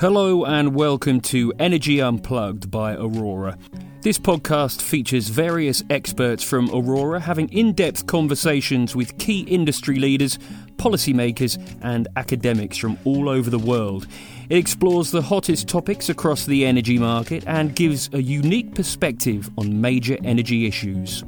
Hello and welcome to Energy Unplugged by Aurora. This podcast features various experts from Aurora having in depth conversations with key industry leaders, policymakers, and academics from all over the world. It explores the hottest topics across the energy market and gives a unique perspective on major energy issues.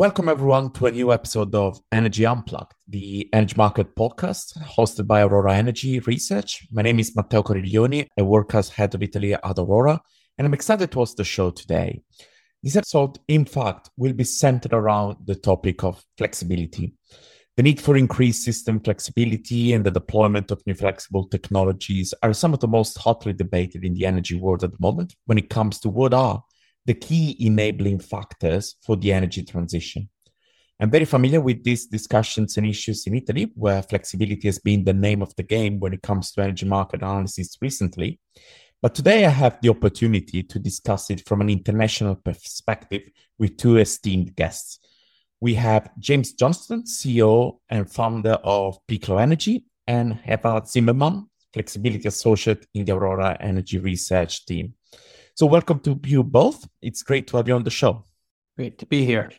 Welcome, everyone, to a new episode of Energy Unplugged, the energy market podcast hosted by Aurora Energy Research. My name is Matteo Coriglioni. I work as head of Italy at Aurora, and I'm excited to host the show today. This episode, in fact, will be centered around the topic of flexibility. The need for increased system flexibility and the deployment of new flexible technologies are some of the most hotly debated in the energy world at the moment when it comes to what are the key enabling factors for the energy transition. I'm very familiar with these discussions and issues in Italy, where flexibility has been the name of the game when it comes to energy market analysis recently. But today I have the opportunity to discuss it from an international perspective with two esteemed guests. We have James Johnston, CEO and founder of Piclo Energy, and Eva Zimmermann, Flexibility Associate in the Aurora Energy Research team. So, welcome to you both. It's great to have you on the show. Great to be here.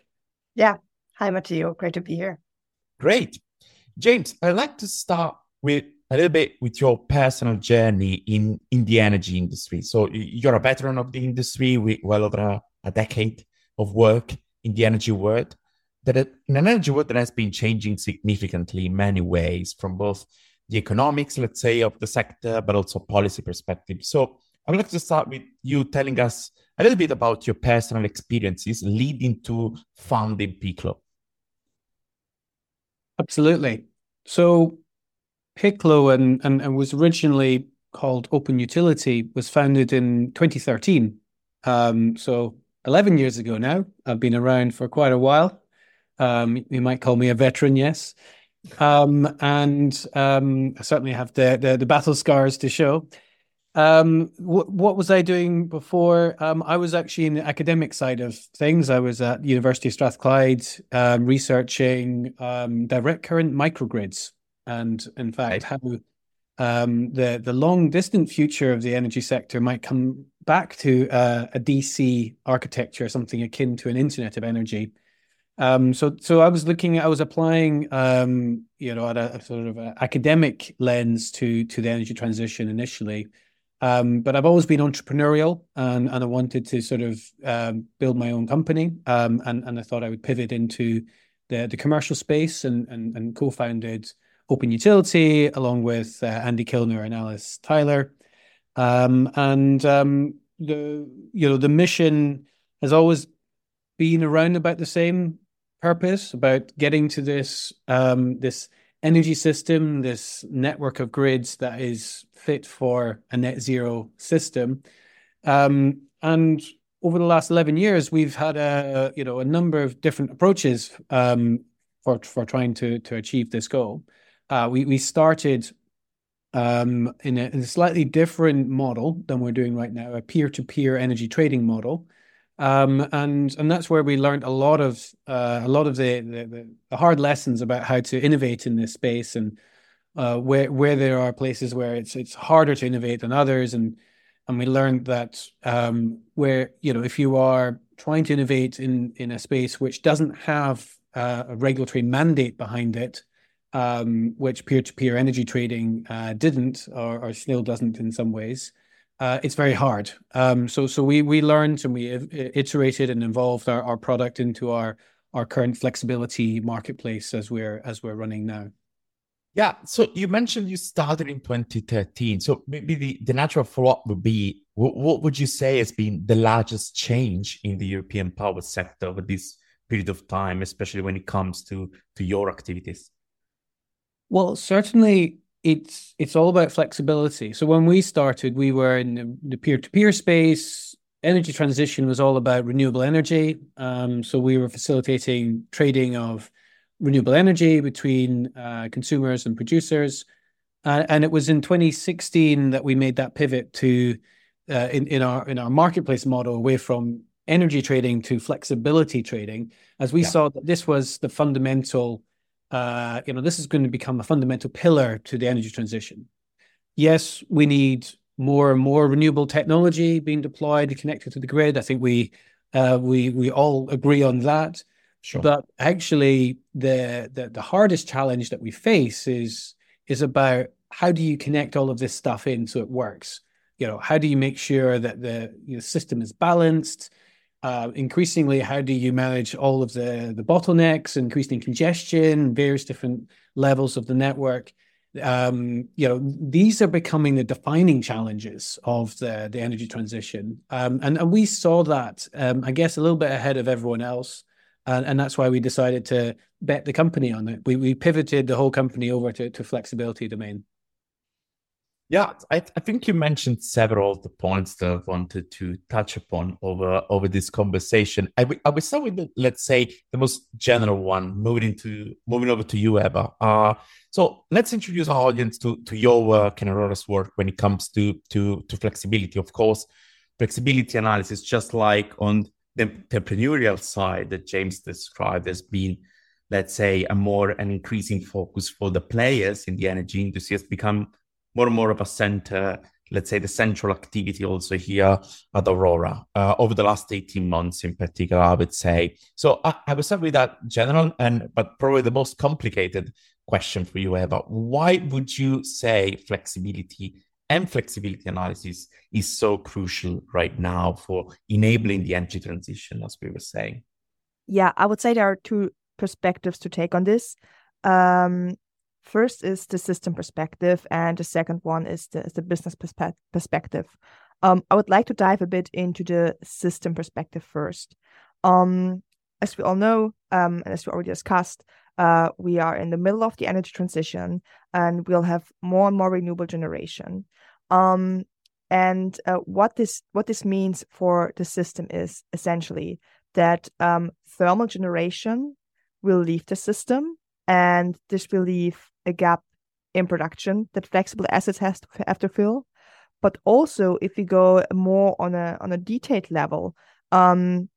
Yeah. Hi, Matteo. Great to be here. Great. James, I'd like to start with a little bit with your personal journey in, in the energy industry. So, you're a veteran of the industry with well over a, a decade of work in the energy world. That in an energy world that has been changing significantly in many ways, from both the economics, let's say, of the sector, but also policy perspective. So, I would like to start with you telling us a little bit about your personal experiences leading to founding Piclo. Absolutely. So Piclo and, and, and was originally called Open Utility was founded in 2013. Um, so 11 years ago now. I've been around for quite a while. Um, you might call me a veteran, yes. Um, and um, I certainly have the, the, the battle scars to show. Um, wh- what was I doing before? Um, I was actually in the academic side of things. I was at University of Strathclyde um, researching um, direct current microgrids, and in fact, how um, the the long distant future of the energy sector might come back to uh, a DC architecture, something akin to an Internet of Energy. Um, so, so I was looking, I was applying, um, you know, at a, a sort of academic lens to to the energy transition initially, um, but I've always been entrepreneurial and, and I wanted to sort of um, build my own company. Um, and, and I thought I would pivot into the, the commercial space and, and, and co founded Open Utility along with uh, Andy Kilner and Alice Tyler. Um, and um, the you know the mission has always been around about the same purpose about getting to this um, this energy system, this network of grids that is fit for a net zero system. Um, and over the last 11 years, we've had a you know a number of different approaches um, for for trying to to achieve this goal. Uh, we we started um, in, a, in, a, slightly different model than we're doing right now, a peer to peer energy trading model, um, and and that's where we learned a lot of uh, a lot of the, the, the hard lessons about how to innovate in this space and uh, where where there are places where it's it's harder to innovate than others. And and we learned that um, where you know if you are trying to innovate in in a space which doesn't have uh, a regulatory mandate behind it um, which peer-to-peer energy trading uh, didn't or, or still doesn't in some ways uh, it's very hard. Um, so so we we learned and we iterated and evolved our, our product into our our current flexibility marketplace as we're as we're running now. Yeah. So you mentioned you started in 2013. So maybe the, the natural follow-up would be what, what would you say has been the largest change in the European power sector over this period of time, especially when it comes to to your activities? Well, certainly it's it's all about flexibility. So when we started, we were in the peer-to-peer space. Energy transition was all about renewable energy. Um, so we were facilitating trading of renewable energy between uh, consumers and producers. Uh, and it was in 2016 that we made that pivot to uh, in, in our in our marketplace model away from energy trading to flexibility trading, as we yeah. saw that this was the fundamental uh, you know, this is going to become a fundamental pillar to the energy transition. Yes, we need more and more renewable technology being deployed and connected to the grid. I think we uh, we we all agree on that. Sure. But actually, the, the the hardest challenge that we face is is about how do you connect all of this stuff in so it works. You know, how do you make sure that the you know, system is balanced? Uh, increasingly, how do you manage all of the the bottlenecks, increasing congestion, various different levels of the network? Um, you know, these are becoming the defining challenges of the the energy transition, um, and and we saw that, um, I guess, a little bit ahead of everyone else, and, and that's why we decided to bet the company on it. We we pivoted the whole company over to to flexibility domain. Yeah, I, I, think you mentioned several of the points that I wanted to touch upon over over this conversation. I, w- I will start with, the, let's say, the most general one, moving to moving over to you, Eva. Uh, so let's introduce our audience to, to your work and Aurora's work when it comes to, to, to flexibility. Of course, flexibility analysis, just like on the entrepreneurial side that James described as being, let's say, a more an increasing focus for the players in the energy industry has become more and more of a center, let's say the central activity also here at Aurora uh, over the last 18 months in particular, I would say. So I, I will start with that general and but probably the most complicated question for you, Eva. Why would you say flexibility and flexibility analysis is so crucial right now for enabling the energy transition, as we were saying? Yeah, I would say there are two perspectives to take on this. Um, First is the system perspective, and the second one is the, the business perspe- perspective. Um, I would like to dive a bit into the system perspective first. Um, as we all know, um, and as we already discussed, uh, we are in the middle of the energy transition, and we'll have more and more renewable generation. Um, and uh, what this what this means for the system is essentially that um, thermal generation will leave the system, and this will leave a gap in production that flexible assets has to have to fill. But also, if we go more on a on a detailed level, um,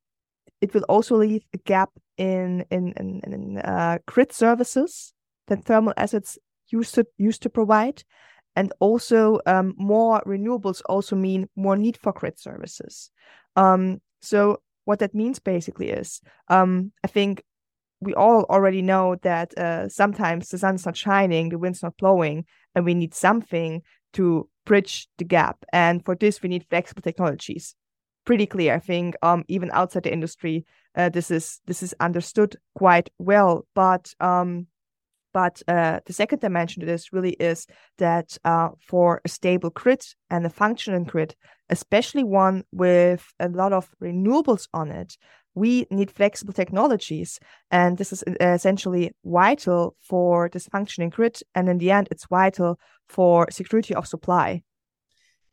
it will also leave a gap in in in, in uh, grid services that thermal assets used to used to provide, and also um, more renewables also mean more need for grid services. Um, so what that means basically is, um, I think we all already know that uh, sometimes the sun's not shining, the wind's not blowing, and we need something to bridge the gap. And for this, we need flexible technologies. Pretty clear, I think. Um, even outside the industry, uh, this is this is understood quite well. But um, but uh, the second dimension to this really is that uh, for a stable grid and a functioning grid, especially one with a lot of renewables on it, we need flexible technologies. And this is uh, essentially vital for this functioning grid. And in the end, it's vital for security of supply.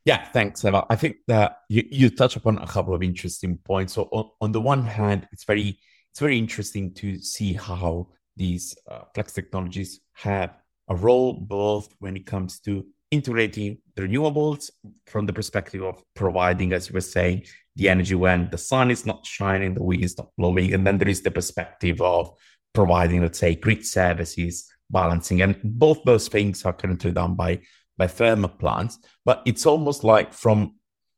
Yeah, thanks, Eva. I think that you, you touch upon a couple of interesting points. So on, on the one hand, it's very it's very interesting to see how these uh, flex technologies have a role both when it comes to integrating the renewables from the perspective of providing, as you were saying, the energy when the sun is not shining, the wind is not blowing. And then there is the perspective of providing, let's say, grid services, balancing. And both those things are currently done by, by thermal plants. But it's almost like from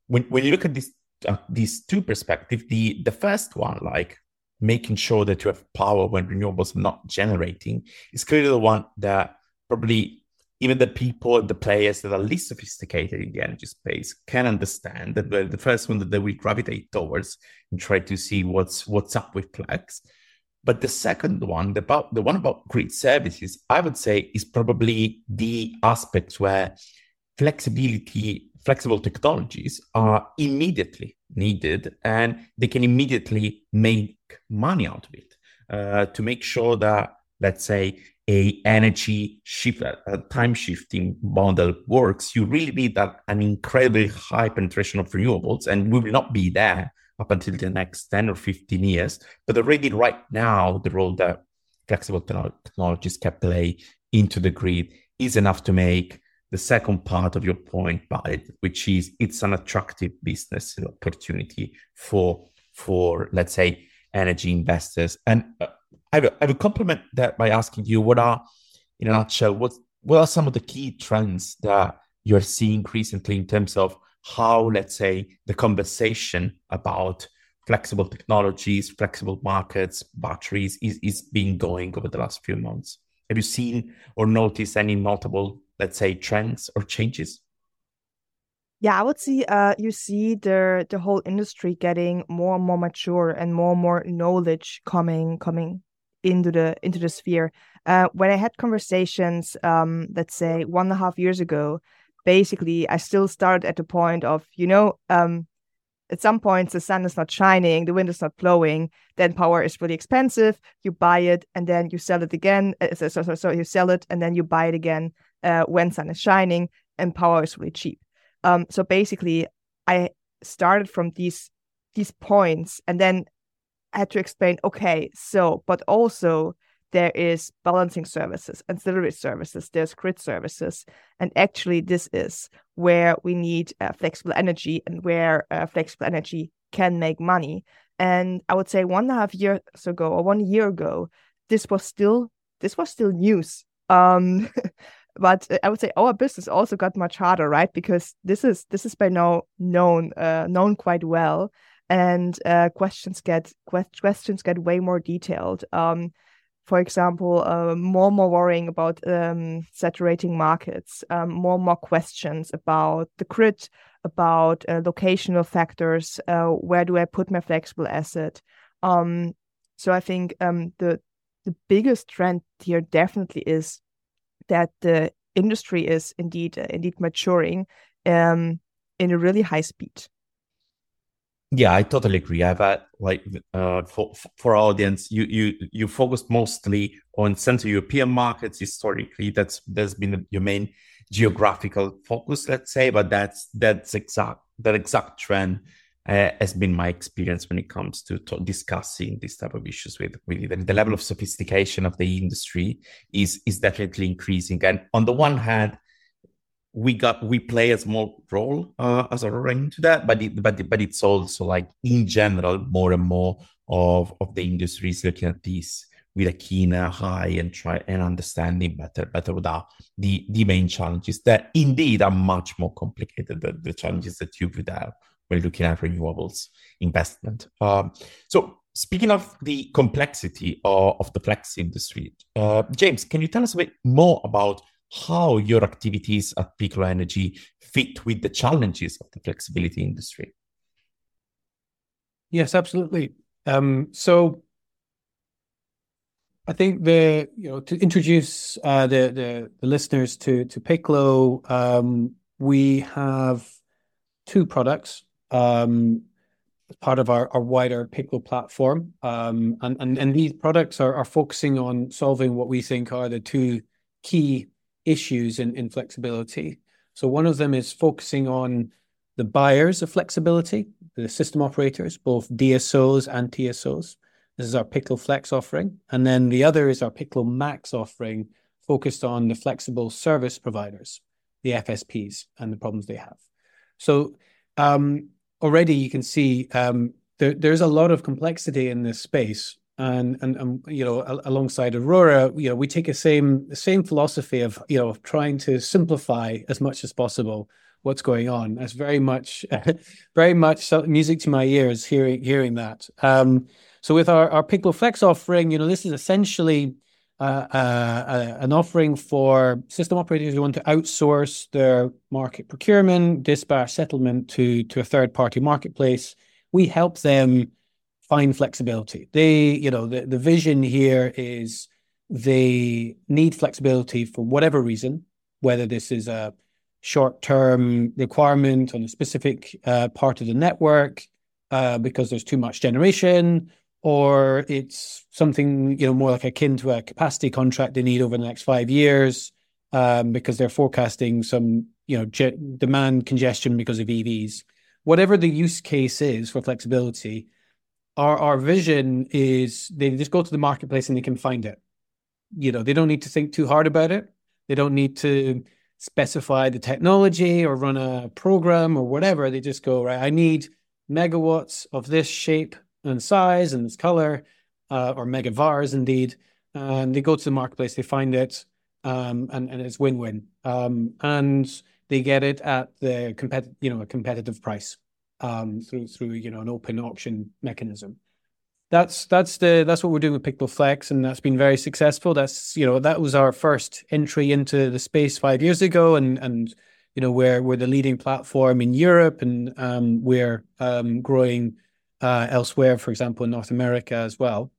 when, when you look at this, uh, these two perspectives, the, the first one, like making sure that you have power when renewables are not generating, is clearly the one that probably even the people, the players that are least sophisticated in the energy space can understand that the first one that they will gravitate towards and try to see what's what's up with Flex. But the second one, the, about, the one about grid services, I would say is probably the aspects where flexibility, flexible technologies are immediately needed and they can immediately make money out of it uh, to make sure that, let's say, a energy shift, a time shifting model works, you really need that an incredibly high penetration of renewables, and we will not be there up until the next 10 or 15 years. But already right now, the role that flexible technologies can play into the grid is enough to make the second part of your point valid, which is it's an attractive business opportunity for for let's say energy investors. And uh, I will, I will complement that by asking you what are, in a nutshell, what what are some of the key trends that you're seeing recently in terms of how, let's say, the conversation about flexible technologies, flexible markets, batteries is, is being going over the last few months? Have you seen or noticed any notable, let's say, trends or changes? Yeah, I would see uh you see the the whole industry getting more and more mature and more and more knowledge coming coming into the into the sphere. Uh, when I had conversations, um, let's say one and a half years ago, basically I still started at the point of you know um, at some points the sun is not shining, the wind is not blowing, then power is really expensive. You buy it and then you sell it again. Uh, so, so, so you sell it and then you buy it again uh, when sun is shining and power is really cheap. Um, so basically, I started from these these points and then had to explain. Okay, so but also there is balancing services, ancillary services, there's grid services. And actually, this is where we need uh, flexible energy and where uh, flexible energy can make money. And I would say one and a half years ago or one year ago, this was still this was still news. Um, but I would say our business also got much harder, right? Because this is this is by now known uh, known quite well, and uh, questions get questions get way more detailed. Um, for example, uh, more and more worrying about um, saturating markets, um, more and more questions about the grid, about uh, locational factors. Uh, where do I put my flexible asset? Um, so I think um, the the biggest trend here definitely is that the industry is indeed uh, indeed maturing um, in a really high speed. Yeah, I totally agree. I've had like uh, for for audience, you you you focused mostly on Central European markets historically. That's that's been your main geographical focus, let's say. But that's that's exact that exact trend uh, has been my experience when it comes to, to discussing this type of issues with with the, the level of sophistication of the industry is is definitely increasing. And on the one hand, we got we play a small role uh, as a ring to that, but it, but but it's also like in general more and more of of the industry is looking at this with a keener eye and try and understanding better better without the the main challenges that indeed are much more complicated than the challenges that you would have when looking at renewables investment. Um, so speaking of the complexity of, of the flex industry, uh, James, can you tell us a bit more about how your activities at Piclo Energy fit with the challenges of the flexibility industry. Yes, absolutely. Um, so I think the you know to introduce uh, the, the, the listeners to to Piclo, um, we have two products um, as part of our, our wider Piclo platform, um, and, and and these products are are focusing on solving what we think are the two key issues in, in flexibility. So one of them is focusing on the buyers of flexibility, the system operators, both DSOs and TSOs. This is our Piclo Flex offering. And then the other is our Piclo Max offering, focused on the flexible service providers, the FSPs, and the problems they have. So um, already you can see um, there, there's a lot of complexity in this space and and, and you know alongside aurora you know we take a same the same philosophy of you know trying to simplify as much as possible what's going on. That's very much very much music to my ears hearing hearing that. Um, so with our our Piclo flex offering you know this is essentially uh, uh, uh, an offering for system operators who want to outsource their market procurement dispatch settlement to to a third party marketplace. We help them find flexibility. They, you know, the, the vision here is they need flexibility for whatever reason, whether this is a short term requirement on a specific uh, part of the network uh, because there's too much generation, or it's something, you know, more like akin to a capacity contract they need over the next five years um, because they're forecasting some, you know, je- demand congestion because of EVs. Whatever the use case is for flexibility, our our vision is they just go to the marketplace and they can find it. You know, they don't need to think too hard about it. They don't need to specify the technology or run a program or whatever. They just go, right, I need megawatts of this shape and size and this color. uh, or megavars indeed, and they go to the marketplace, they find it, um, and and it's win-win, um, and they get it at the competitive, you know, a competitive price um, through through you know an open auction mechanism. That's that's the that's what we're doing with Piclo Flex, and that's been very successful. That's you know that was our first entry into the space five years ago, and and you know we're we're the leading platform in Europe, and um, we're um, growing uh, elsewhere, for example, in North America as well.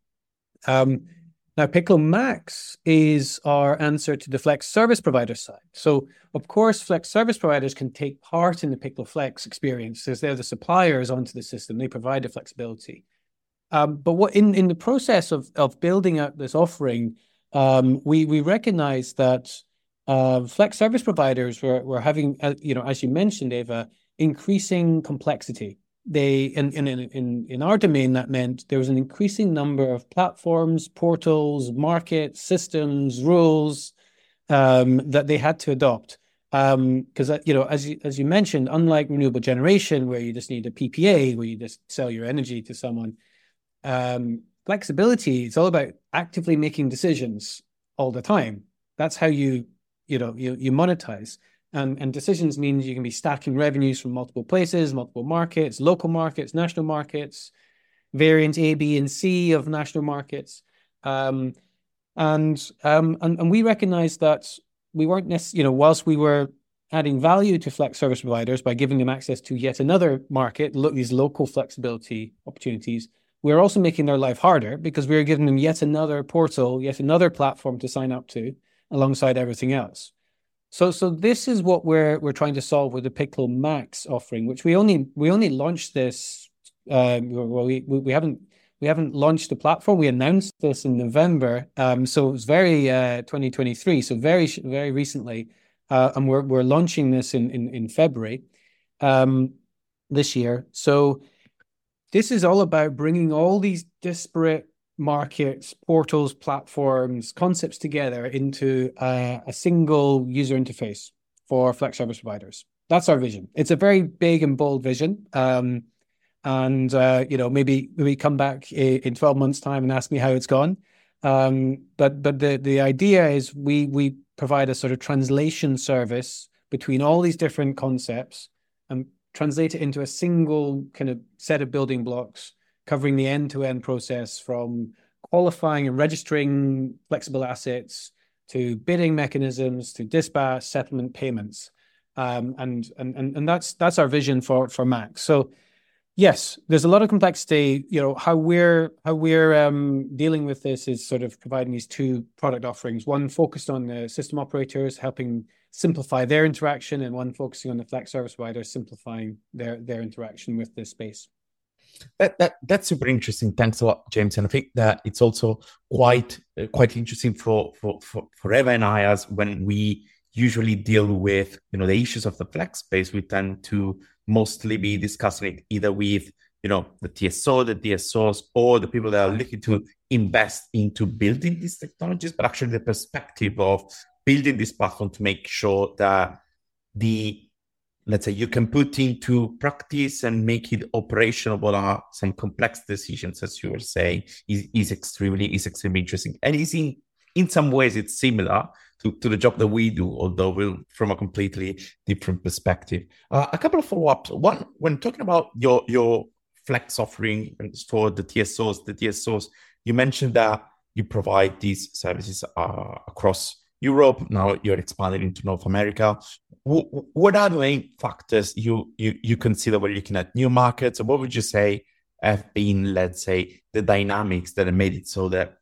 Um, now, Piclo Max is our answer to the Flex service provider side. So, of course, Flex service providers can take part in the Piclo Flex experience because they're the suppliers onto the system. They provide the flexibility. Um, but what in, in the process of, of building out this offering, um, we we recognize that uh, Flex service providers were, were having, uh, you know, as you mentioned, Eva, increasing complexity they in, in in in our domain that meant there was an increasing number of platforms portals markets systems rules um, that they had to adopt. Because um, you know as you as you mentioned unlike renewable generation where you just need a ppa where you just sell your energy to someone um, flexibility is all about actively making decisions all the time. That's how you you know you, you monetize and, and decisions means you can be stacking revenues from multiple places, multiple markets, local markets, national markets, variant A, B, and C of national markets. Um, and, um, and and we recognize that we weren't necessarily, you know, whilst we were adding value to flex service providers by giving them access to yet another market, look these local flexibility opportunities, we're also making their life harder because we're giving them yet another portal, yet another platform to sign up to alongside everything else. So so this is what we're we're trying to solve with the Piclo Max offering, which we only we only launched this. Um, well, we we haven't we haven't launched the platform. We announced this in November, um, so it was very uh, 2023, so very very recently, uh, and we're we're launching this in in, in February um, this year. So this is all about bringing all these disparate markets, portals, platforms, concepts together into a, a, single user interface for Flex service providers. That's our vision. It's a very big and bold vision. Um, and uh, you know, maybe maybe come back in 12 months' time and ask me how it's gone. Um, but but the the idea is we we provide a sort of translation service between all these different concepts and translate it into a single kind of set of building blocks covering the end-to-end process from qualifying and registering flexible assets to bidding mechanisms to dispatch settlement payments. Um, and, and and that's that's our vision for for max. So yes there's a lot of complexity. You know how we're how we're um, dealing with this is sort of providing these two product offerings. One focused on the system operators helping simplify their interaction and one focusing on the flex service providers simplifying their their interaction with this space that, that that's super interesting. Thanks a lot, James. And I think that it's also quite uh, quite interesting for, for for for Eva and I as when we usually deal with you know the issues of the flex space, we tend to mostly be discussing it either with you know the TSO, the DSOs, or the people that are looking to invest into building these technologies, but actually the perspective of building this platform to make sure that the let's say you can put into practice and make it operational are some complex decisions as you were saying is, is extremely is extremely interesting and is in in some ways it's similar to, to the job that we do although we're from a completely different perspective uh, a couple of follow-ups one when talking about your your flex offering for the tsos the tsos you mentioned that you provide these services uh, across Europe. Now you're expanding into North America. What are the main factors you, you you consider when looking at new markets? Or what would you say have been, let's say, the dynamics that have made it so that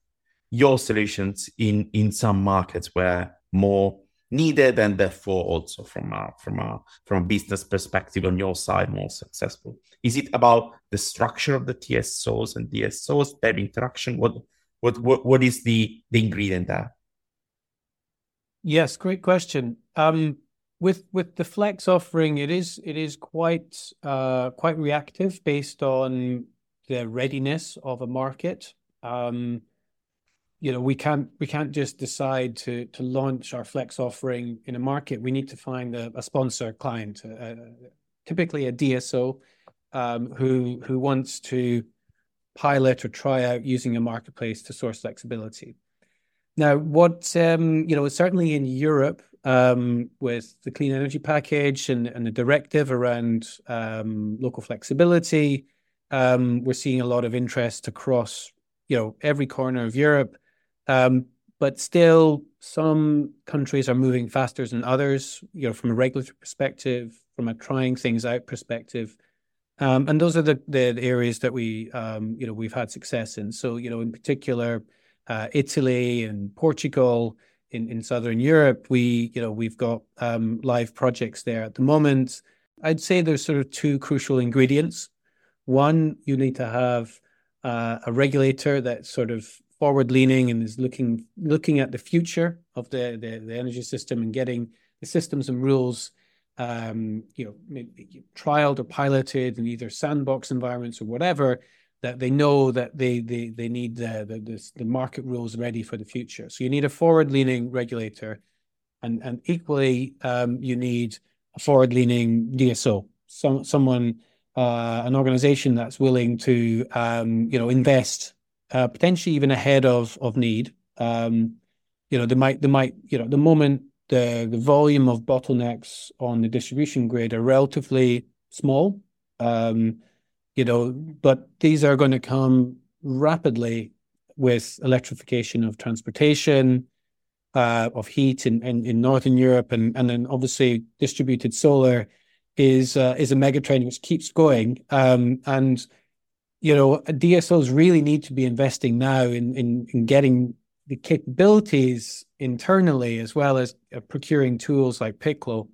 your solutions in in some markets were more needed and therefore also from a from a from a business perspective on your side more successful is it about the structure of the tsos and dsos their interaction what what what, what is the the ingredient there Yes, great question. Um, with with the Flex offering, it is it is quite uh, quite reactive based on the readiness of a market. Um, you know, we can't we can't just decide to to launch our Flex offering in a market. We need to find a, a sponsor client, uh, typically a DSO, um, who who wants to pilot or try out using a marketplace to source flexibility. Now, what um, you know, certainly in Europe, um, with the clean energy package and, and the directive around um, local flexibility, um, we're seeing a lot of interest across you know every corner of Europe. Um, but still, some countries are moving faster than others. You know, from a regulatory perspective, from a trying things out perspective. Um, and those are the, the areas that we, um, you know, we've had success in. So, you know, in particular, uh, Italy and Portugal in, in Southern Europe, we, you know, we've got um, live projects there at the moment. I'd say there's sort of two crucial ingredients. One, you need to have uh, a regulator that's sort of forward leaning and is looking looking at the future of the, the, the energy system and getting the systems and rules um, you know, trialed or piloted in either sandbox environments or whatever, that they know that they they they need the the, the market rules ready for the future. So you need a forward-leaning regulator, and and equally um, you need a forward-leaning DSO, some someone uh, an organization that's willing to um, you know invest uh, potentially even ahead of of need. Um, you know they might they might you know the moment the the volume of bottlenecks on the distribution grid are relatively small. Um, you know, but these are going to come rapidly with electrification of transportation, uh, of heat in, in, in Northern Europe, and and then obviously distributed solar is uh, is a megatrend which keeps going. Um, and you know, DSOs really need to be investing now in in, in getting the capabilities internally as well as uh, procuring tools like Piclo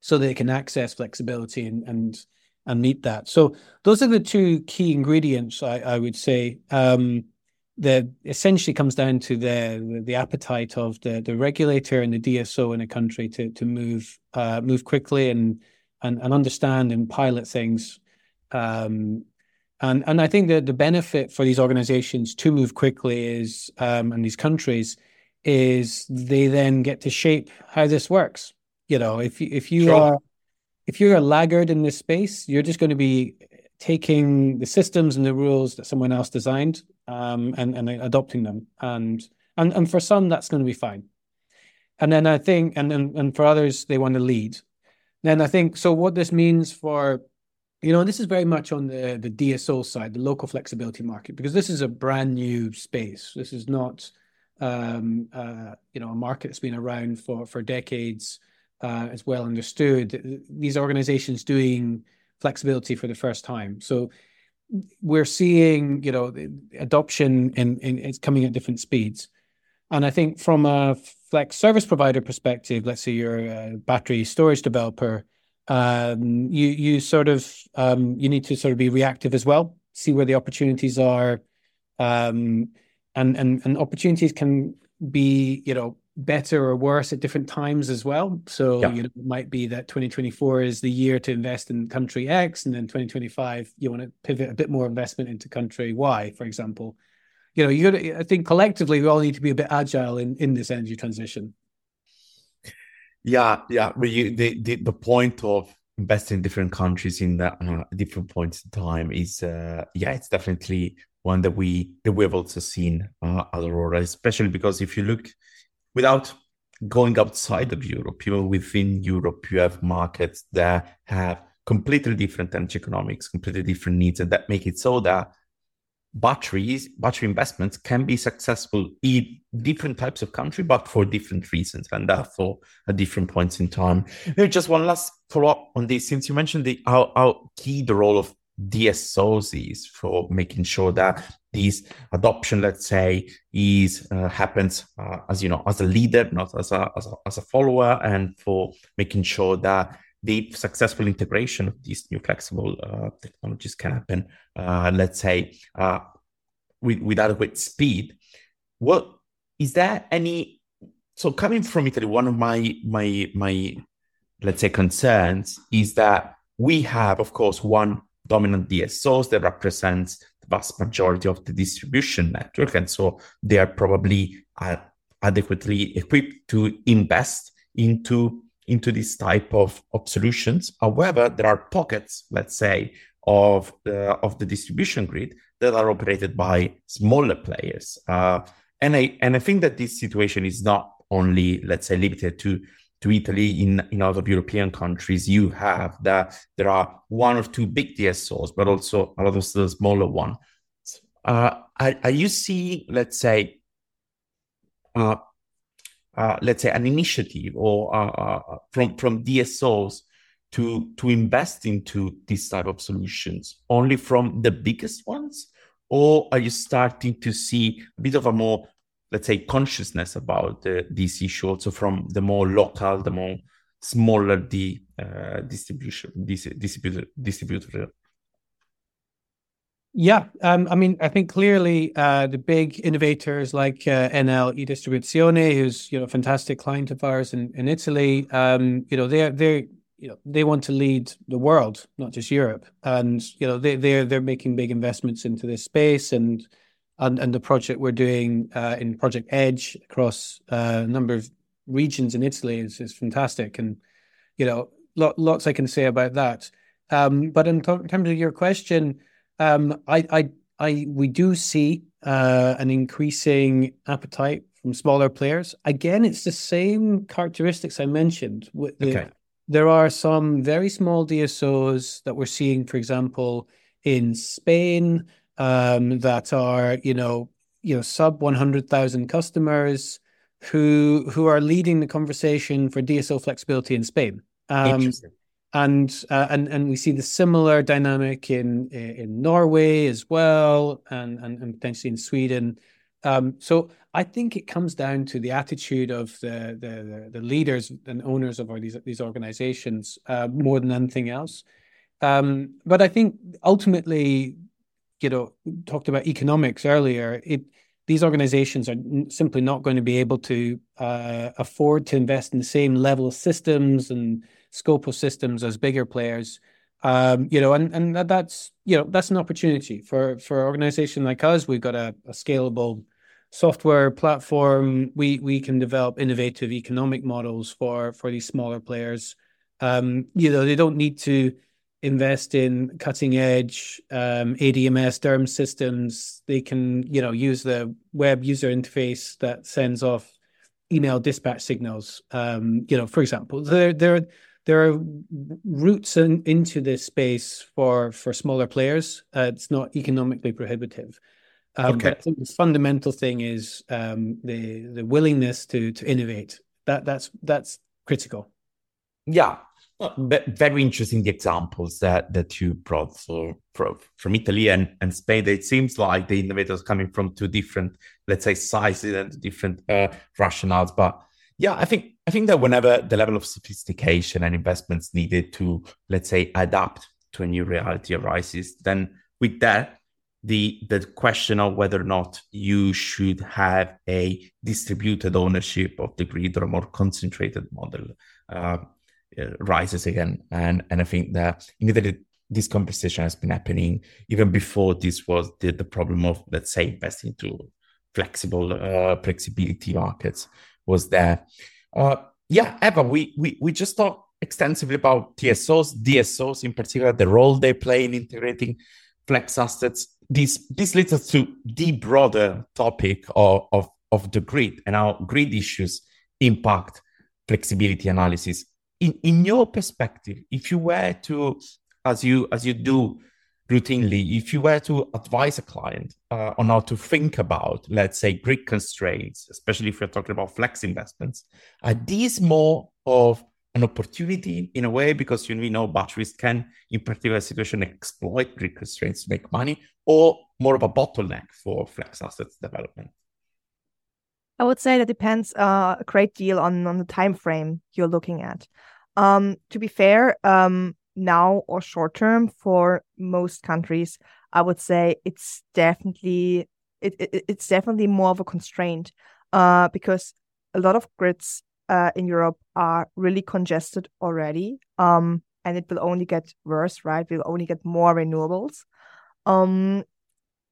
so they can access flexibility and and and meet that. So those are the two key ingredients I, I would say. Um, that essentially comes down to the the appetite of the the regulator and the DSO in a country to to move uh, move quickly and and and understand and pilot things um, and and I think that the benefit for these organizations to move quickly is um, and these countries is they then get to shape how this works. You know, if you, if you sure. are if you're a laggard in this space, you're just going to be taking the systems and the rules that someone else designed um, and and adopting them. And and and for some, that's going to be fine. And then I think, and and, and for others, they want to lead. Then I think so. What this means for you know, this is very much on the the DSO side, the local flexibility market, because this is a brand new space. This is not, um, uh, you know, a market that's been around for for decades. Uh, well understood. These organizations doing flexibility for the first time. So we're seeing, you know, adoption in, in it's coming at different speeds. And I think from a flex service provider perspective, let's say you're a battery storage developer, um, you you sort of um, you need to sort of be reactive as well, see where the opportunities are, um, and and and opportunities can be you know better or worse at different times as well. So yeah. you know, it might be that 2024 is the year to invest in country X, and then 2025 you want to pivot a bit more investment into country Y, for example. You know, you gotta, I think collectively we all need to be a bit agile in in this energy transition. Yeah, yeah. But you, the, the the point of investing in different countries in the, uh, different points in time is, uh, yeah, it's definitely one that we that we've also seen uh, at Aurora, especially because if you look without going outside of Europe, even within Europe, you have markets that have completely different energy economics, completely different needs, and that make it so that batteries, battery investments can be successful in different types of country, but for different reasons and therefore at different points in time. Maybe just one last follow up on this, since you mentioned the how, how key the role of DSOs is for making sure that this adoption, let's say, is uh, happens uh, as you know as a leader, not as a, as a as a follower, and for making sure that the successful integration of these new flexible uh, technologies can happen, uh, let's say, uh, with, with adequate speed. What is there any? So coming from Italy, one of my my my let's say concerns is that we have, of course, one dominant DSOs that represents vast majority of the distribution network, and so they are probably uh, adequately equipped to invest into into this type of, of solutions. However, there are pockets, let's say, of the of the distribution grid that are operated by smaller players. Uh, and I and I think that this situation is not only let's say limited to to Italy in in other European countries. You have that there are one or two big DSOs, but also a lot of the smaller one. Uh, are, are you seeing, let's say, uh, uh, let's say an initiative or uh, uh, from from DSOs to to invest into this type of solutions only from the biggest ones or are you starting to see a bit of a more let's say consciousness about uh, this issue also from the more local the more smaller the uh, distribution distributor distributor. Yeah, um, I mean, I think clearly uh, the big innovators like uh, Enel eDistribuzione, who's you know a fantastic client of ours in, in Italy, um, you know they're they're you know they want to lead the world, not just Europe, and you know they they're they're making big investments into this space and and and the project we're doing uh, in Project Edge across uh, a number of regions in Italy is is fantastic, and you know lo- lots I can say about that. Um, but in, th- in terms of your question um, I, I, I, we do see uh, an increasing appetite from smaller players. Again, it's the same characteristics I mentioned. okay. There are some very small DSOs that we're seeing, for example, in Spain, um, that are you know you know sub one hundred thousand customers who who are leading the conversation for DSO flexibility in Spain. Um, and uh, and and we see the similar dynamic in in Norway as well, and and, and potentially in Sweden. Um, so I think it comes down to the attitude of the the, the leaders and owners of these these organizations uh, more than anything else. Um, but I think ultimately, you know, talked about economics earlier. It these organizations are simply not going to be able to uh, afford to invest in the same level of systems and scope of systems as bigger players. Um, you know, and and that's you know that's an opportunity for for an organization like us. We've got a, a scalable software platform. We we can develop innovative economic models for for these smaller players. Um, you know, they don't need to invest in cutting edge um, ADMS DERM systems. They can, you know, use the web user interface that sends off email dispatch signals. Um, you know, for example, there there there are routes in, into this space for for smaller players. Uh, it's not economically prohibitive. Um, okay. The fundamental thing is um, the the willingness to to innovate. That that's that's critical. Yeah, very interesting the examples that that you brought for, for, from Italy and, and Spain. It seems like the innovators coming from two different, let's say, sizes and different uh, rationales. But yeah, I think I think that whenever the level of sophistication and investments needed to, let's say, adapt to a new reality arises, then with that, the the question of whether or not you should have a distributed ownership of the grid or a more concentrated model uh, rises again. And and I think that in Italy, this conversation has been happening even before this was the, the problem of let's say investing into flexible uh, flexibility markets was there. Uh, yeah, Eva, we, we, we just talked extensively about TSOs, DSOs in particular, the role they play in integrating flex assets. This, this leads us to the broader topic of, of, of the grid and how grid issues impact flexibility analysis. In, in your perspective, if you were to, as you as you do routinely, if you were to advise a client uh, on how to think about, let's say, grid constraints, especially if you're talking about flex investments, are these more of an opportunity in a way because you know batteries can, in particular situation, exploit grid constraints to make money, or more of a bottleneck for flex assets development? I would say that depends uh, a great deal on on the time frame you're looking at. Um, to be fair, um, now or short term for most countries i would say it's definitely it, it it's definitely more of a constraint uh because a lot of grids uh, in Europe are really congested already um and it will only get worse right we'll only get more renewables um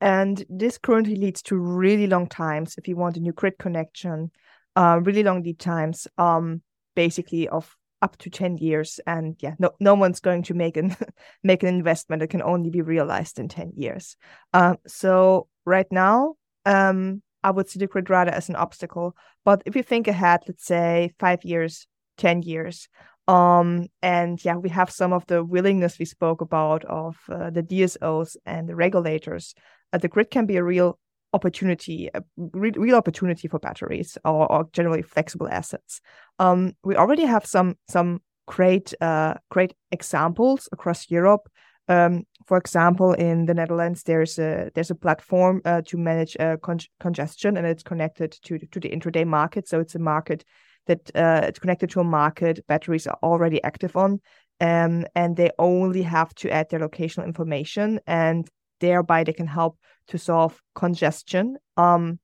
and this currently leads to really long times if you want a new grid connection uh really long lead times um basically of up to 10 years. And yeah no no one's going to make an make an investment that can only be realized in 10 years. Um, so right now um, i would see the grid rather as an obstacle. But if you think ahead let's say five years 10 years um, and yeah we have some of the willingness we spoke about of uh, the dsos and the regulators uh, the grid can be a real opportunity, a re- real opportunity for batteries or, or generally flexible assets. Um, we already have some some great uh, great examples across Europe. Um, for example, in the Netherlands, there's a there's a platform uh, to manage uh, con- congestion, and it's connected to to the intraday market. So it's a market that uh, it's connected to a market batteries are already active on, um, and they only have to add their locational information, and thereby they can help to solve congestion um,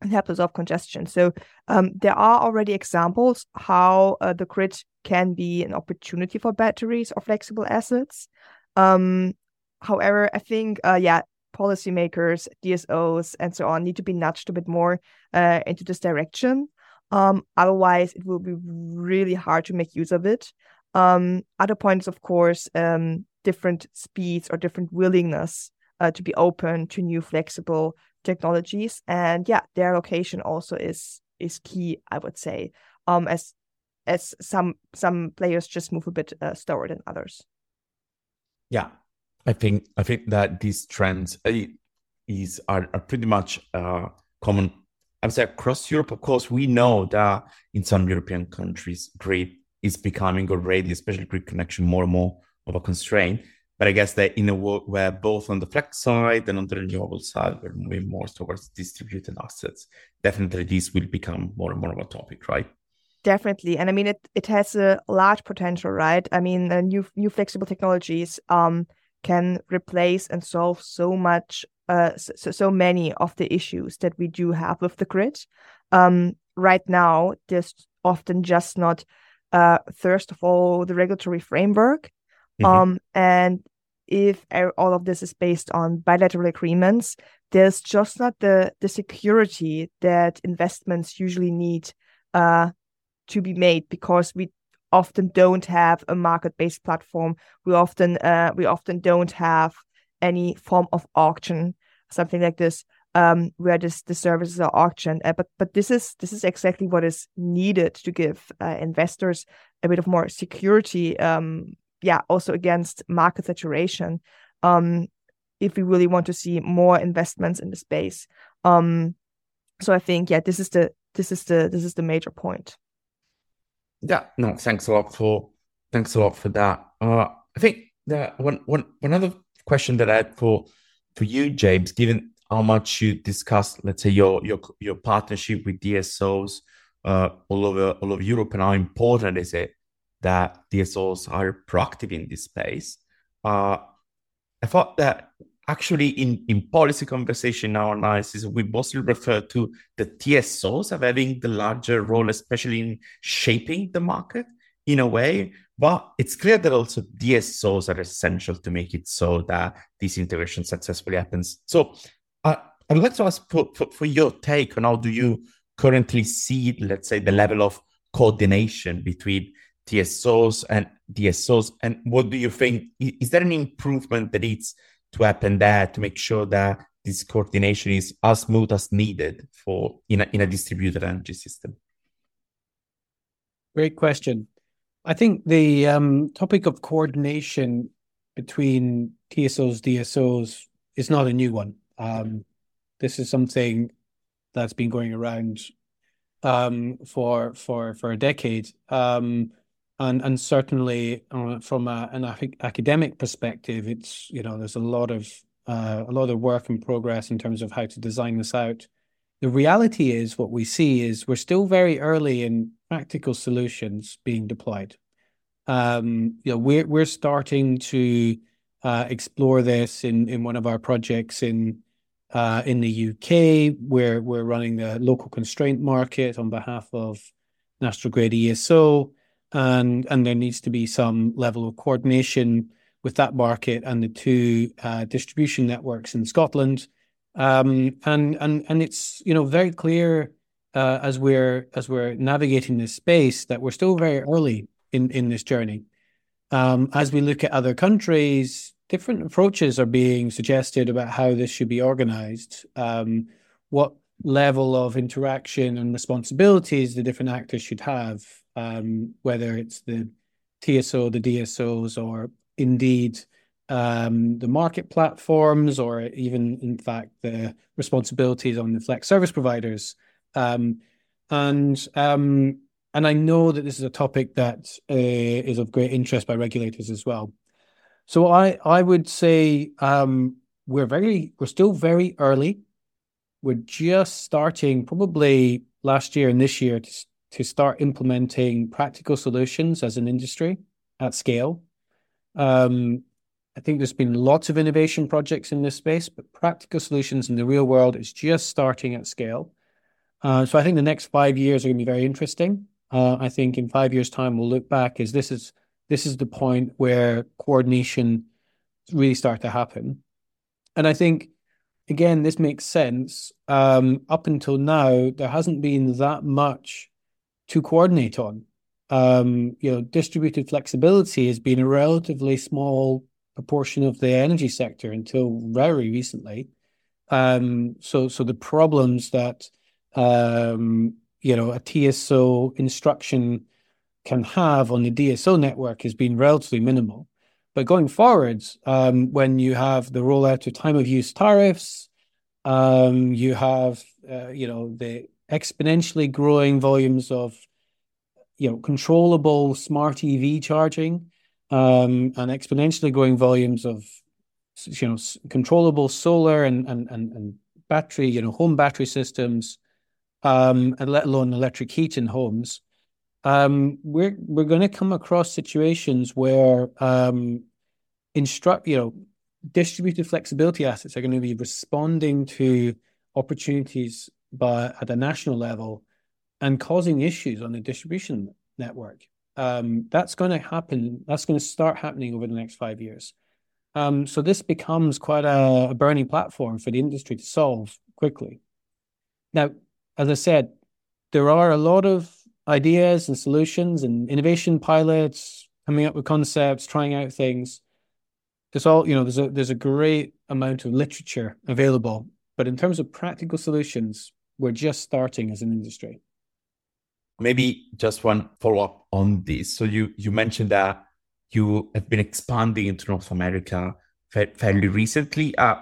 and help to solve congestion. So um, there are already examples how uh, the grid can be an opportunity for batteries or flexible assets. Um, however, I think uh, yeah, policymakers, DSOs, and so on need to be nudged a bit more uh, into this direction. Um, otherwise, it will be really hard to make use of it. Um, other points, of course, um, different speeds or different willingness uh, to be open to new flexible technologies. And yeah, their location also is is key, I would say. Um, as as some some players just move a bit uh, slower than others. Yeah, I think I think that these trends uh, is are, are pretty much uh, common. I would say across Europe. Of course, we know that in some European countries, grid is becoming already, especially grid connection, more and more of a constraint. But I guess that in a world where both on the flex side and on the renewable side, we're moving more towards distributed assets, definitely this will become more and more of a topic, right? Definitely, and I mean it. It has a large potential, right? I mean, new new flexible technologies um, can replace and solve so much, uh, so, so many of the issues that we do have with the grid. Um, right now, there's often just not, uh, first of all, the regulatory framework Mm-hmm. Um, and if all of this is based on bilateral agreements, there's just not the the security that investments usually need uh, to be made because we often don't have a market-based platform. We often uh, we often don't have any form of auction, something like this, um, where this the services are auctioned. Uh, but but this is this is exactly what is needed to give uh, investors a bit of more security um, yeah, also against market saturation. Um, if we really want to see more investments in the space. Um, so I think yeah, this is the this is the this is the major point. Yeah, no, thanks a lot for thanks a lot for that. Uh, I think that one one one other question that I had for for you, James, given how much you discussed, let's say your your your partnership with DSOs uh, all over all over Europe, and how important is it that DSOs are proactive in this space. Uh, I thought that actually in, in policy conversation our analysis, we mostly refer to the TSOs of having the larger role, especially in shaping the market in a way. But it's clear that also DSOs are essential to make it so that this integration successfully happens. So uh, I'd like to ask for, for, for your take on how do you currently see, let's say, the level of coordination between TSOs and DSOs? And what do you think? Is there an improvement that needs to happen there to make sure that this coordination is as smooth as needed for in a, in a distributed energy system? Great question. I think the um, topic of coordination between TSOs, DSOs is not a new one. Um, this is something that's been going around um, for for for a decade. Um, and and certainly uh, from a, an academic perspective, it's you know there's a lot of uh, a lot of work in progress in terms of how to design this out. The reality is, what we see is we're still very early in practical solutions being deployed. Um, you know, we're we're starting to uh, explore this in in one of our projects in uh, in the UK, where we're running the local constraint market on behalf of National Grid ESO and and there needs to be some level of coordination with that market and the two uh, distribution networks in Scotland. Um, and and and it's you know very clear uh, as we're as we're navigating this space that we're still very early in in this journey. Um, as we look at other countries, different approaches are being suggested about how this should be organized. Um, what level of interaction and responsibilities the different actors should have, um, whether it's the TSO, the DSOs, or indeed um, the market platforms, or even in fact the responsibilities on the flex service providers. Um, and um, and I know that this is a topic that uh, is of great interest by regulators as well. So I I would say um, we're very we're still very early. We're just starting probably last year and this year to, to start implementing practical solutions as an industry at scale. Um, I think there's been lots of innovation projects in this space, but practical solutions in the real world is just starting at scale. Uh, so I think the next five years are going to be very interesting. Uh, I think in five years' time we'll look back as this is this is the point where coordination really start to happen, and I think again this makes sense. Um, up until now, there hasn't been that much to coordinate on. Um, you know, distributed flexibility has been a relatively small proportion of the energy sector until very recently. Um, so, so the problems that um, you know a TSO instruction can have on the DSO network has been relatively minimal. But going forwards, um, when you have the rollout of time of use tariffs, um, you have uh, you know the exponentially growing volumes of you know controllable smart EV charging um, and exponentially growing volumes of you know controllable solar and and and, and battery you know home battery systems um, and let alone electric heat in homes. Um, we're we're going to come across situations where um, instruct you know distributed flexibility assets are going to be responding to opportunities by at a national level and causing issues on the distribution network um, that's going to happen. That's going to start happening over the next five years. Um, so this becomes quite a, a, burning platform for the industry to solve quickly. Now, as I said, there are a lot of ideas and solutions and innovation pilots coming up with concepts, trying out things. There's all you know. There's a there's a great amount of literature available, but in terms of practical solutions, we're just starting as an industry maybe just one follow up on this. So you you mentioned that you have been expanding into North America fa- fairly recently. Uh,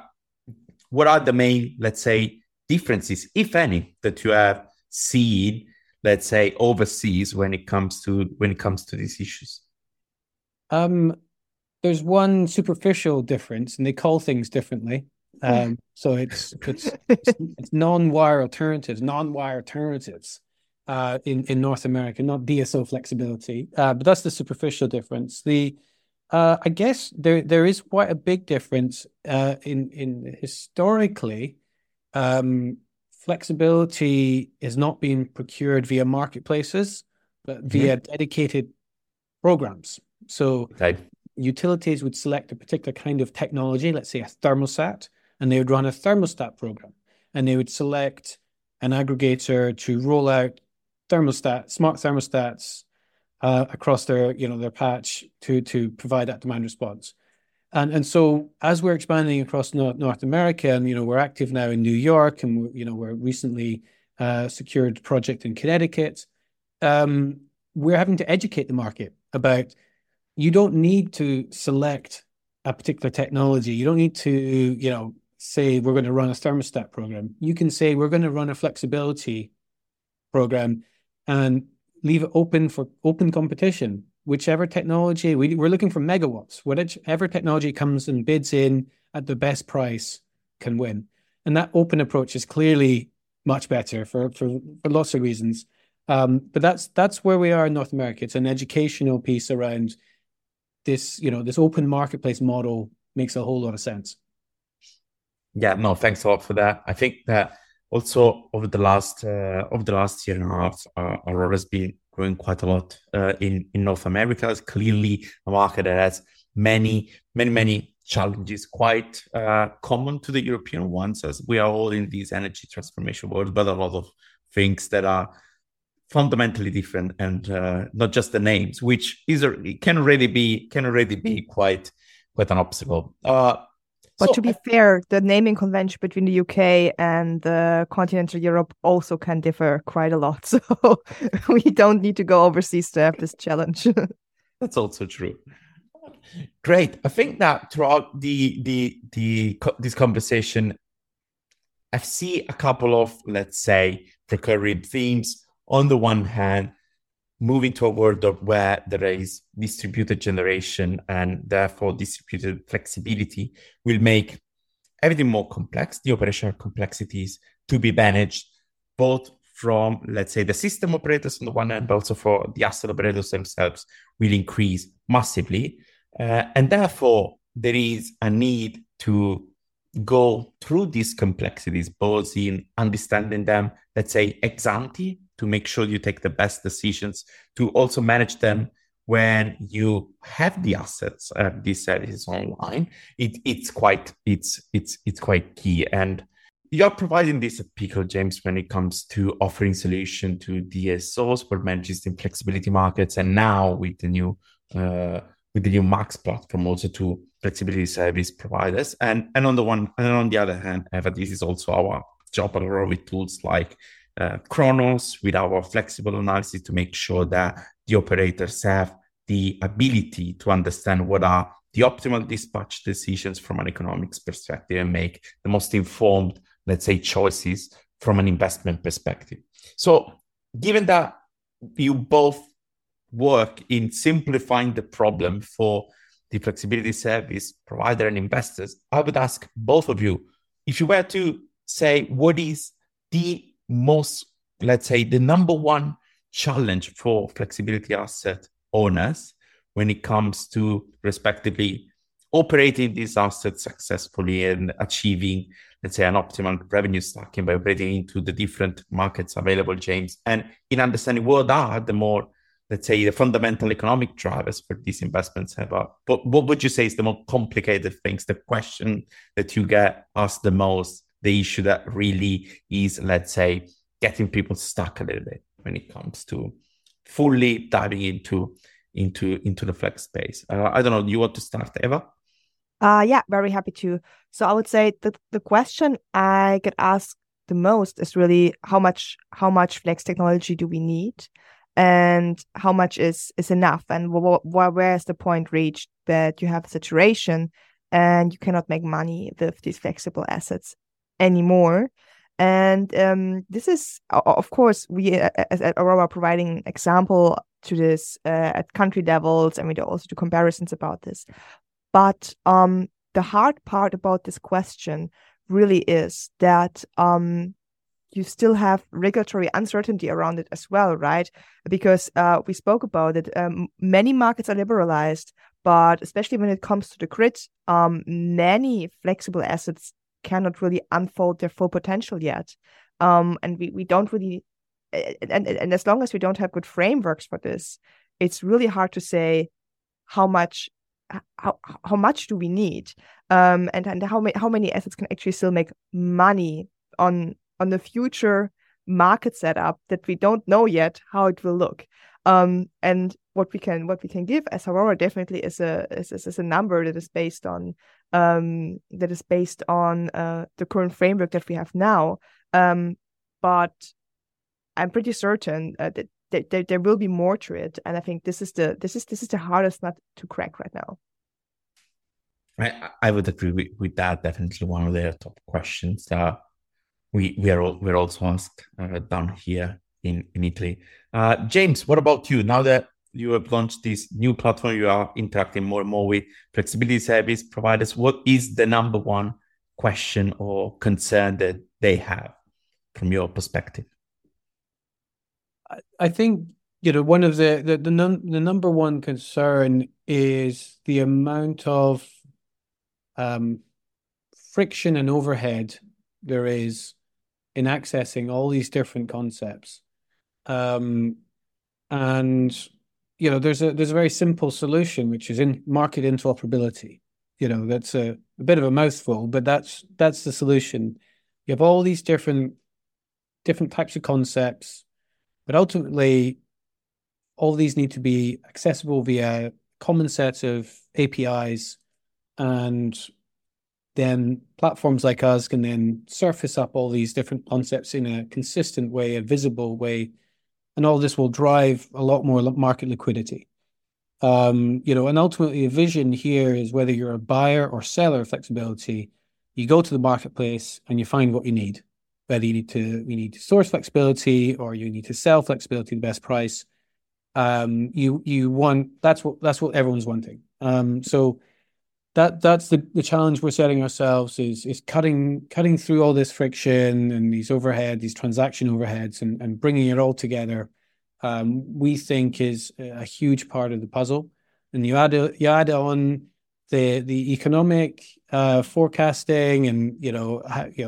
what are the main, let's say, differences, if any, that you have seen, let's say, overseas when it comes to when it comes to these issues? Um, there's one superficial difference, and they call things differently. Um, so it's it's, it's, it's non-wire alternatives, non-wire alternatives uh, in in North America, not DSO flexibility, uh, but that's the superficial difference. The uh, I guess there there is quite a big difference uh, in in historically. Um, flexibility is not being procured via marketplaces, but mm-hmm. via dedicated programs. So okay. utilities would select a particular kind of technology, let's say a thermostat, and they would run a thermostat program, and they would select an aggregator to roll out thermostat, smart thermostats uh, across their, you know, their patch to to provide that demand response. And and so as we're expanding across North, North America, and you know, we're active now in New York, and you know, we're recently uh, secured project in Connecticut. Um, we're having to educate the market about you don't need to select a particular technology. You don't need to, you know, say we're going to run a thermostat program. You can say we're going to run a flexibility program and leave it open for open competition. Whichever technology we, we're looking for megawatts, whatever technology comes and bids in at the best price can win. And that open approach is clearly much better for for, for lots of reasons. Um, but that's that's where we are in North America. It's an educational piece around this, you know, this open marketplace model makes a whole lot of sense. Yeah, no, thanks a lot for that. I think that also over the last uh, over the last year and a half, uh, Aurora has been growing quite a lot uh, in in North America. It's clearly a market that has many many many challenges, quite uh, common to the European ones, as we are all in these energy transformation world, but a lot of things that are fundamentally different and uh, not just the names, which is can already be can already be quite quite an obstacle. Uh, but so to be I, fair, the naming convention between the UK and the continental Europe also can differ quite a lot. So we don't need to go overseas to have this challenge. That's also true. Great. I think that throughout the the the this conversation, I see a couple of let's say recurring themes. On the one hand, moving to a world of where there is distributed generation and therefore distributed flexibility will make everything more complex. The operational complexities to be managed both from let's say the system operators on the one hand, but also for the asset operators themselves will increase massively. Uh, and therefore, there is a need to go through these complexities, both in understanding them, let's say, ex ante, to make sure you take the best decisions, to also manage them when you have the assets, uh, these services online. It, it's quite it's it's it's quite key, and you're providing this at Piclo, James, when it comes to offering solution to DSOs for managing flexibility markets, and now with the new uh, with the new Max platform also to flexibility service providers. And and on the one and on the other hand, Eva, this is also our job at with tools like uh, Chronos with our flexible analysis to make sure that the operators have the ability to understand what are the optimal dispatch decisions from an economics perspective and make the most informed, let's say, choices from an investment perspective. So, given that you both work in simplifying the problem for the flexibility service provider and investors, I would ask both of you if you were to say what is the most, let's say, the number one challenge for flexibility asset owners when it comes to respectively operating these assets successfully and achieving, let's say, an optimal revenue stacking by operating into the different markets available, James, and in understanding what are the more let's say the fundamental economic drivers for these investments have uh, but what would you say is the more complicated things the question that you get asked the most the issue that really is let's say getting people stuck a little bit when it comes to fully diving into into into the flex space. Uh, i don't know you want to start eva? Uh yeah very happy to. So i would say that the question i get asked the most is really how much how much flex technology do we need? And how much is is enough? And wh- wh- where is the point reached that you have saturation and you cannot make money with these flexible assets anymore and um, this is of course we as at aurora providing example to this uh, at country levels and we also do comparisons about this but um, the hard part about this question really is that um, you still have regulatory uncertainty around it as well, right? Because uh, we spoke about it. Um, many markets are liberalized, but especially when it comes to the grid, um, many flexible assets cannot really unfold their full potential yet. Um, and we, we don't really, and, and as long as we don't have good frameworks for this, it's really hard to say how much how how much do we need um and and how many how many assets can actually still make money on on the future market setup that we don't know yet how it will look. Um, and what we can what we can give as Aurora definitely is a is, is a number that is based on um, that is based on uh, the current framework that we have now. Um, but I'm pretty certain uh, that there, there, there will be more to it, and I think this is the this is this is the hardest nut to crack right now. I, I would agree with, with that. Definitely one of the top questions. that we we are we're also asked uh, down here in in Italy. Uh, James, what about you? Now that you have launched this new platform, you are interacting more and more with flexibility service providers. What is the number one question or concern that they have from your perspective? I think you know one of the the the, num- the number one concern is the amount of um, friction and overhead there is in accessing all these different concepts. Um, and you know, there's a there's a very simple solution which is in market interoperability. You know, that's a, a bit of a mouthful, but that's that's the solution. You have all these different different types of concepts. But ultimately, all these need to be accessible via common sets of APIs and then platforms like us can then surface up all these different concepts in a consistent way, a visible way, and all this will drive a lot more market liquidity. Um, you know, and ultimately, a vision here is whether you're a buyer or seller of flexibility, you go to the marketplace and you find what you need. Whether you need to you need to source flexibility or you need to sell flexibility at the best price. Um, you you want that's what that's what everyone's wanting. Um, so that that's the, the challenge we're setting ourselves is is cutting cutting through all this friction and these overhead these transaction overheads and, and bringing it all together um, we think is a huge part of the puzzle. And you add you add on the the economic uh, forecasting and you know how, you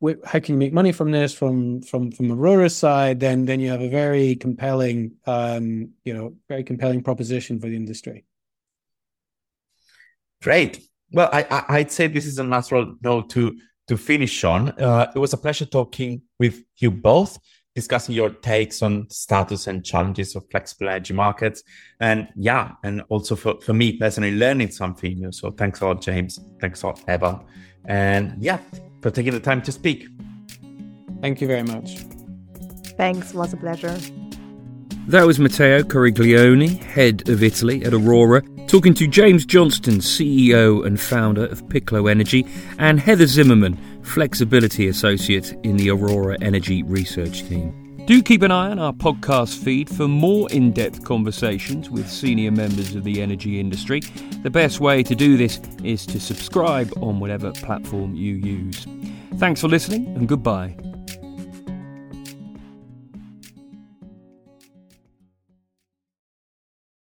know how can you make money from this from from from Aurora's side? Then then you have a very compelling um, you know very compelling proposition for the industry Great. Well, I, I, would say this is a natural note to to finish on. Uh, it was a pleasure talking with you both, discussing your takes on status and challenges of flexible energy markets. And yeah, and also for, for me personally, learning something new. So thanks a lot, James. Thanks a lot, Eva. And yeah, for taking the time to speak. Thank you very much. Thanks. It was a pleasure. That was Matteo Coriglioni, head of Italy at Aurora, talking to James Johnston, CEO and founder of Piclo Energy, and Heather Zimmermann, Flexibility Associate in the Aurora Energy Research Team. Do keep an eye on our podcast feed for more in depth conversations with senior members of the energy industry. The best way to do this is to subscribe on whatever platform you use. Thanks for listening and goodbye.